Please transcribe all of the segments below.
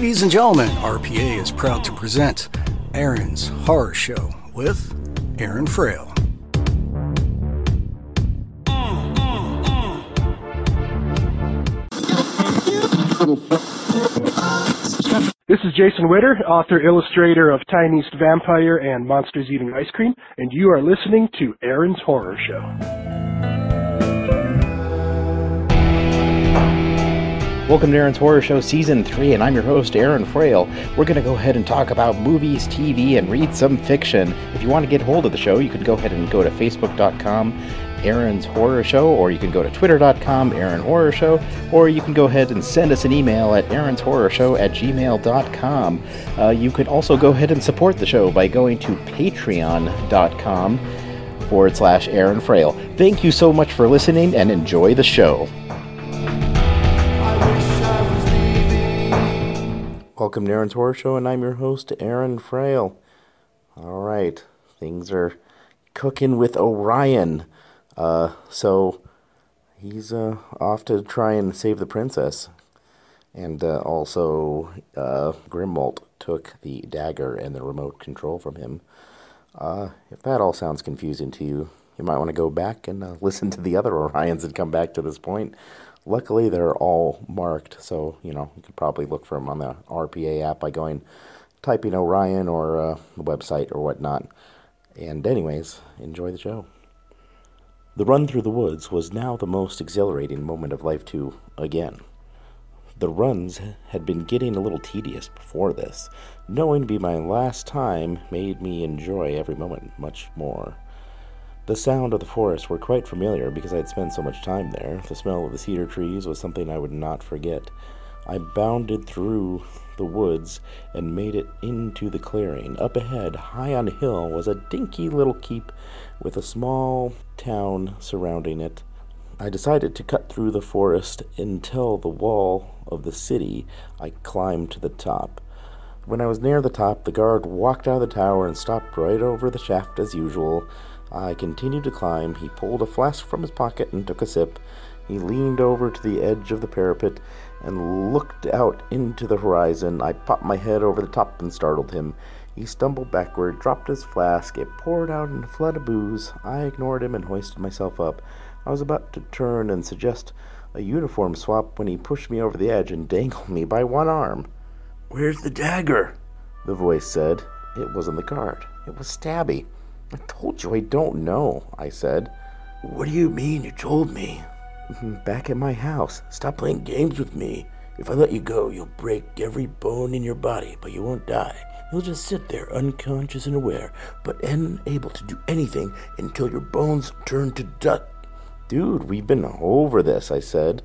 Ladies and gentlemen, RPA is proud to present Aaron's Horror Show with Aaron Frail. This is Jason Witter, author illustrator of Tiniest Vampire and Monsters Eating Ice Cream, and you are listening to Aaron's Horror Show. Welcome to Aaron's Horror Show Season 3, and I'm your host, Aaron Frail. We're going to go ahead and talk about movies, TV, and read some fiction. If you want to get hold of the show, you can go ahead and go to facebook.com, Aaron's Horror Show, or you can go to twitter.com, Aaron Horror Show, or you can go ahead and send us an email at Aaron's Horror Show at gmail.com. Uh, you can also go ahead and support the show by going to patreon.com forward slash Aaron Frail. Thank you so much for listening and enjoy the show. Welcome to Aaron's Horror Show, and I'm your host, Aaron Frail. All right, things are cooking with Orion. Uh, so he's uh, off to try and save the princess. And uh, also, uh, Grimwald took the dagger and the remote control from him. Uh, if that all sounds confusing to you, you might want to go back and uh, listen to the other Orions and come back to this point. Luckily, they're all marked, so you know you could probably look for them on the RPA app by going typing Orion or uh, the website or whatnot. And anyways, enjoy the show. The run through the woods was now the most exhilarating moment of life to again. The runs had been getting a little tedious before this. Knowing to be my last time made me enjoy every moment much more. The sound of the forest were quite familiar because I had spent so much time there. The smell of the cedar trees was something I would not forget. I bounded through the woods and made it into the clearing. Up ahead, high on a hill, was a dinky little keep with a small town surrounding it. I decided to cut through the forest until the wall of the city. I climbed to the top. When I was near the top, the guard walked out of the tower and stopped right over the shaft as usual. I continued to climb. He pulled a flask from his pocket and took a sip. He leaned over to the edge of the parapet and looked out into the horizon. I popped my head over the top and startled him. He stumbled backward, dropped his flask. It poured out in a flood of booze. I ignored him and hoisted myself up. I was about to turn and suggest a uniform swap when he pushed me over the edge and dangled me by one arm. Where's the dagger? The voice said. It wasn't the guard. It was Stabby. I told you I don't know, I said. What do you mean you told me? Hmm, back at my house. Stop playing games with me. If I let you go, you'll break every bone in your body, but you won't die. You'll just sit there unconscious and aware, but unable to do anything until your bones turn to dust. Dude, we've been over this, I said.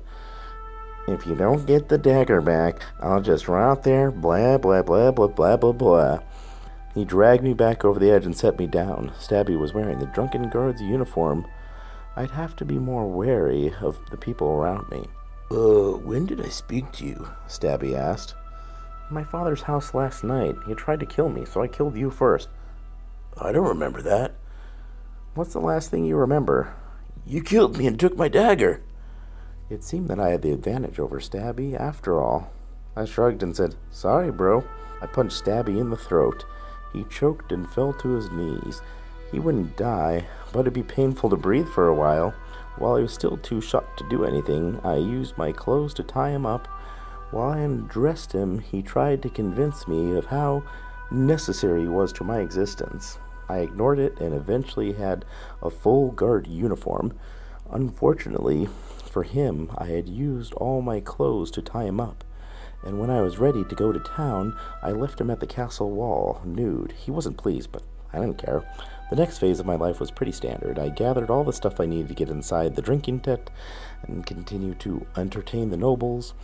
If you don't get the dagger back, I'll just run out there, blah, blah, blah, blah, blah, blah, blah. He dragged me back over the edge and set me down. Stabby was wearing the drunken guard's uniform. I'd have to be more wary of the people around me. Uh, when did I speak to you? Stabby asked. My father's house last night. He tried to kill me, so I killed you first. I don't remember that. What's the last thing you remember? You killed me and took my dagger. It seemed that I had the advantage over Stabby after all. I shrugged and said, Sorry, bro. I punched Stabby in the throat. He choked and fell to his knees. He wouldn't die, but it'd be painful to breathe for a while. While he was still too shocked to do anything, I used my clothes to tie him up. While I undressed him, he tried to convince me of how necessary he was to my existence. I ignored it and eventually had a full guard uniform. Unfortunately for him, I had used all my clothes to tie him up and when I was ready to go to town, I left him at the castle wall, nude. He wasn't pleased, but I didn't care. The next phase of my life was pretty standard. I gathered all the stuff I needed to get inside the drinking tent and continue to entertain the nobles.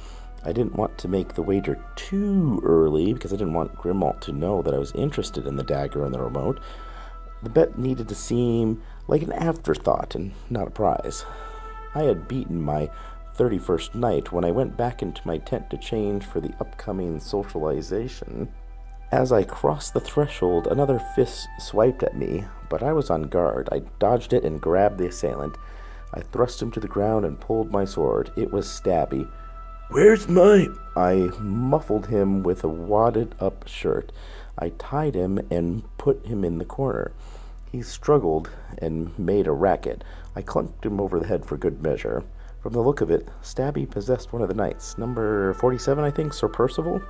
I didn't want to make the wager too early because I didn't want Grimmauld to know that I was interested in the dagger and the remote. The bet needed to seem like an afterthought and not a prize. I had beaten my 31st night when I went back into my tent to change for the upcoming socialization. As I crossed the threshold, another fist swiped at me, but I was on guard. I dodged it and grabbed the assailant. I thrust him to the ground and pulled my sword. It was stabby. Where's my. I muffled him with a wadded up shirt. I tied him and put him in the corner. He struggled and made a racket. I clunked him over the head for good measure. From the look of it, Stabby possessed one of the knights. Number 47, I think, Sir Percival?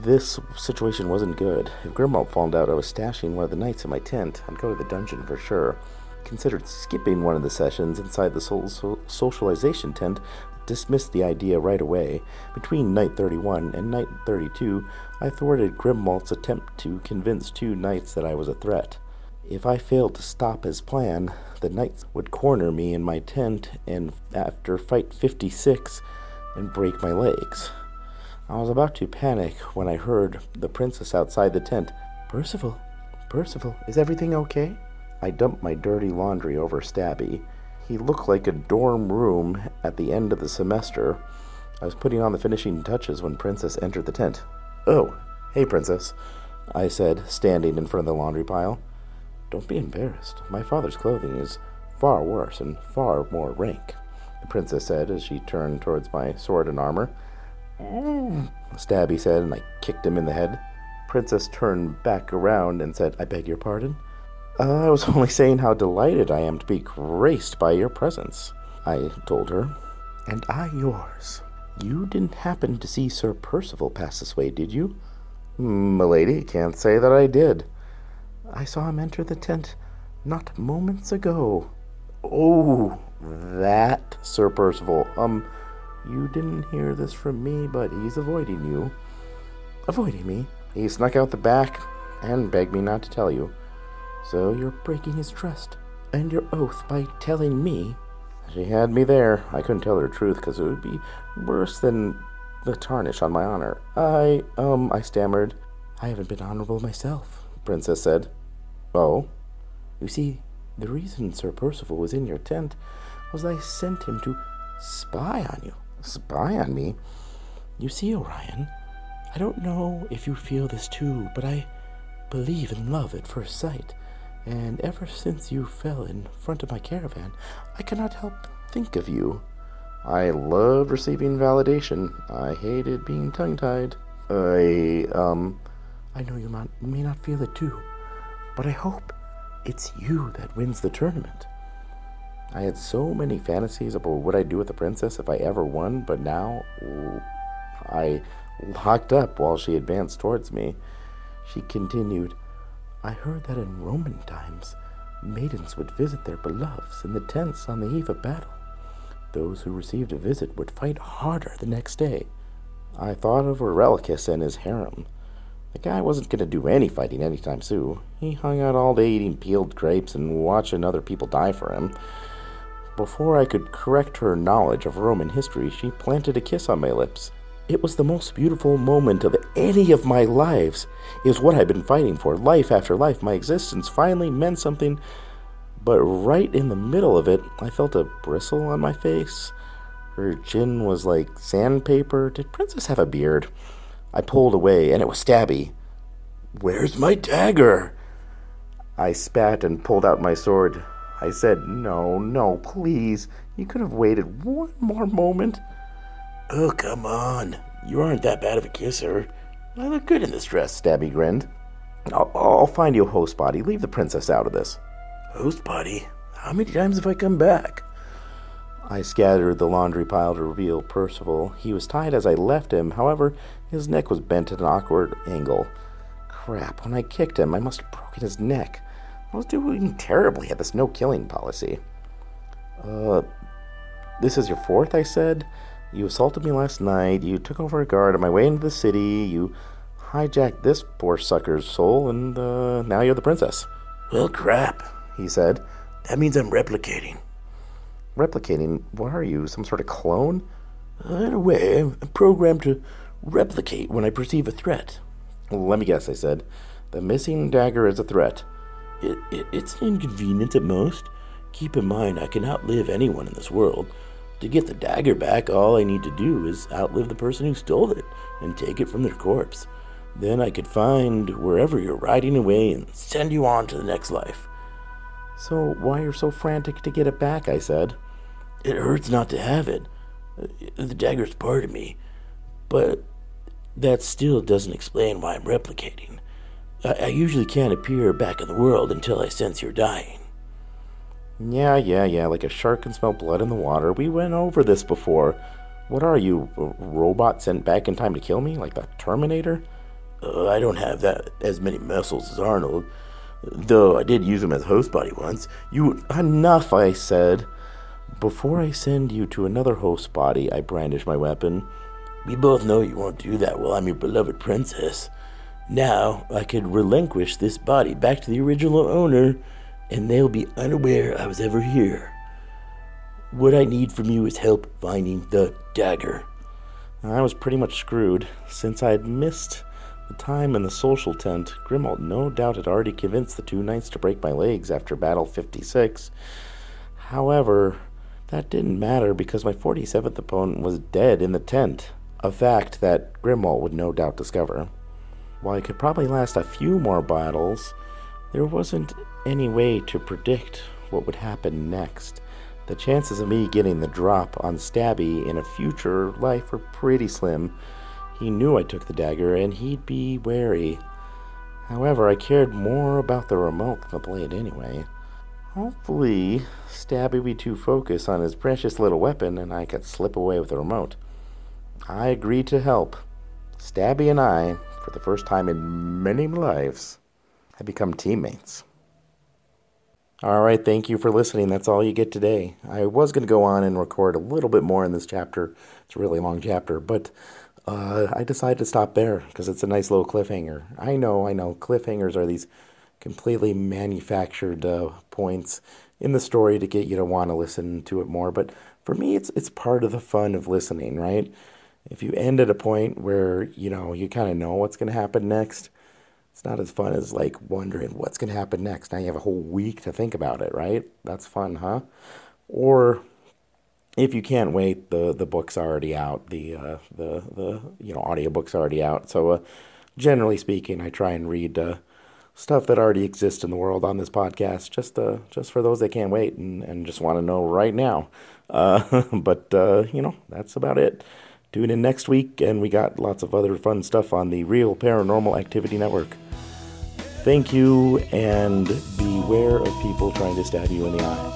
This situation wasn't good. If Grimmauld found out I was stashing one of the knights in my tent, I'd go to the dungeon for sure. Considered skipping one of the sessions inside the so- socialization tent, dismissed the idea right away. Between night 31 and night 32, I thwarted Grimmauld's attempt to convince two knights that I was a threat. If I failed to stop his plan, the knights would corner me in my tent and, after fight 56, and break my legs. I was about to panic when I heard the princess outside the tent. Percival, Percival, is everything okay? I dumped my dirty laundry over Stabby. He looked like a dorm room at the end of the semester. I was putting on the finishing touches when Princess entered the tent. Oh, hey, Princess, I said, standing in front of the laundry pile. Don't be embarrassed. My father's clothing is far worse and far more rank, the princess said as she turned towards my sword and armor. Stabby said, and I kicked him in the head. Princess turned back around and said, I beg your pardon? Uh, I was only saying how delighted I am to be graced by your presence, I told her. And I yours. You didn't happen to see Sir Percival pass this way, did you? Milady, can't say that I did. I saw him enter the tent not moments ago. Oh, that Sir Percival. Um, you didn't hear this from me, but he's avoiding you. Avoiding me? He snuck out the back and begged me not to tell you. So you're breaking his trust and your oath by telling me. She had me there. I couldn't tell her the truth because it would be worse than the tarnish on my honor. I, um, I stammered. I haven't been honorable myself, the Princess said. Oh? You see, the reason Sir Percival was in your tent was I sent him to spy on you. Spy on me? You see, Orion, I don't know if you feel this too, but I believe in love at first sight. And ever since you fell in front of my caravan, I cannot help think of you. I love receiving validation. I hated being tongue tied. I, um, I know you may not feel it too, but I hope it's you that wins the tournament. I had so many fantasies about what I'd do with the princess if I ever won, but now I locked up while she advanced towards me. She continued, I heard that in Roman times, maidens would visit their beloveds in the tents on the eve of battle. Those who received a visit would fight harder the next day. I thought of Aurelius and his harem. The guy wasn't going to do any fighting anytime soon. He hung out all day eating peeled grapes and watching other people die for him. Before I could correct her knowledge of Roman history, she planted a kiss on my lips. It was the most beautiful moment of any of my lives. It was what I'd been fighting for, life after life. My existence finally meant something. But right in the middle of it, I felt a bristle on my face. Her chin was like sandpaper. Did Princess have a beard? I pulled away, and it was Stabby. Where's my dagger? I spat and pulled out my sword. I said, No, no, please. You could have waited one more moment. Oh, come on. You aren't that bad of a kisser. I look good in this dress, Stabby grinned. I'll, I'll find you a host body. Leave the princess out of this. Host body? How many times have I come back? I scattered the laundry pile to reveal Percival. He was tied as I left him, however, his neck was bent at an awkward angle. Crap, when I kicked him, I must have broken his neck. I was doing terribly at this no killing policy. Uh, this is your fourth, I said. You assaulted me last night, you took over a guard on my way into the city, you hijacked this poor sucker's soul, and uh, now you're the princess. Well, crap, he said. That means I'm replicating. Replicating? What are you, some sort of clone? Uh, in a way, I'm programmed to replicate when I perceive a threat. Let me guess, I said. The missing dagger is a threat. It, it, it's inconvenient at most. Keep in mind, I can outlive anyone in this world. To get the dagger back, all I need to do is outlive the person who stole it and take it from their corpse. Then I could find wherever you're riding away and send you on to the next life. So why you're so frantic to get it back? I said. It hurts not to have it. The dagger's part of me, but that still doesn't explain why I'm replicating. I, I usually can't appear back in the world until I sense you're dying. Yeah, yeah, yeah, like a shark can smell blood in the water. We went over this before. What are you, a robot sent back in time to kill me, like the Terminator? Uh, I don't have that as many muscles as Arnold, though I did use him as host body once. You enough, I said. Before I send you to another host body, I brandish my weapon. We both know you won't do that while I'm your beloved princess. Now I could relinquish this body back to the original owner, and they'll be unaware I was ever here. What I need from you is help finding the dagger. I was pretty much screwed. Since I had missed the time in the social tent, Grimald no doubt had already convinced the two knights to break my legs after Battle 56. However, that didn't matter because my 47th opponent was dead in the tent, a fact that Grimwald would no doubt discover. While I could probably last a few more battles, there wasn't any way to predict what would happen next. The chances of me getting the drop on Stabby in a future life were pretty slim. He knew I took the dagger, and he'd be wary. However, I cared more about the remote than the blade anyway. Hopefully, Stabby would be too focused on his precious little weapon and I could slip away with the remote. I agreed to help. Stabby and I, for the first time in many lives, have become teammates. All right, thank you for listening. That's all you get today. I was going to go on and record a little bit more in this chapter. It's a really long chapter, but uh, I decided to stop there because it's a nice little cliffhanger. I know, I know, cliffhangers are these completely manufactured uh, points in the story to get you to want to listen to it more. But for me, it's it's part of the fun of listening, right? If you end at a point where you know you kind of know what's going to happen next, it's not as fun as like wondering what's going to happen next. Now you have a whole week to think about it, right? That's fun, huh? Or if you can't wait, the the book's already out. The uh, the the you know audiobook's already out. So uh, generally speaking, I try and read. Uh, stuff that already exists in the world on this podcast, just uh, just for those that can't wait and, and just want to know right now. Uh, but uh, you know, that's about it. Tune in next week, and we got lots of other fun stuff on the Real Paranormal Activity Network. Thank you, and beware of people trying to stab you in the eye.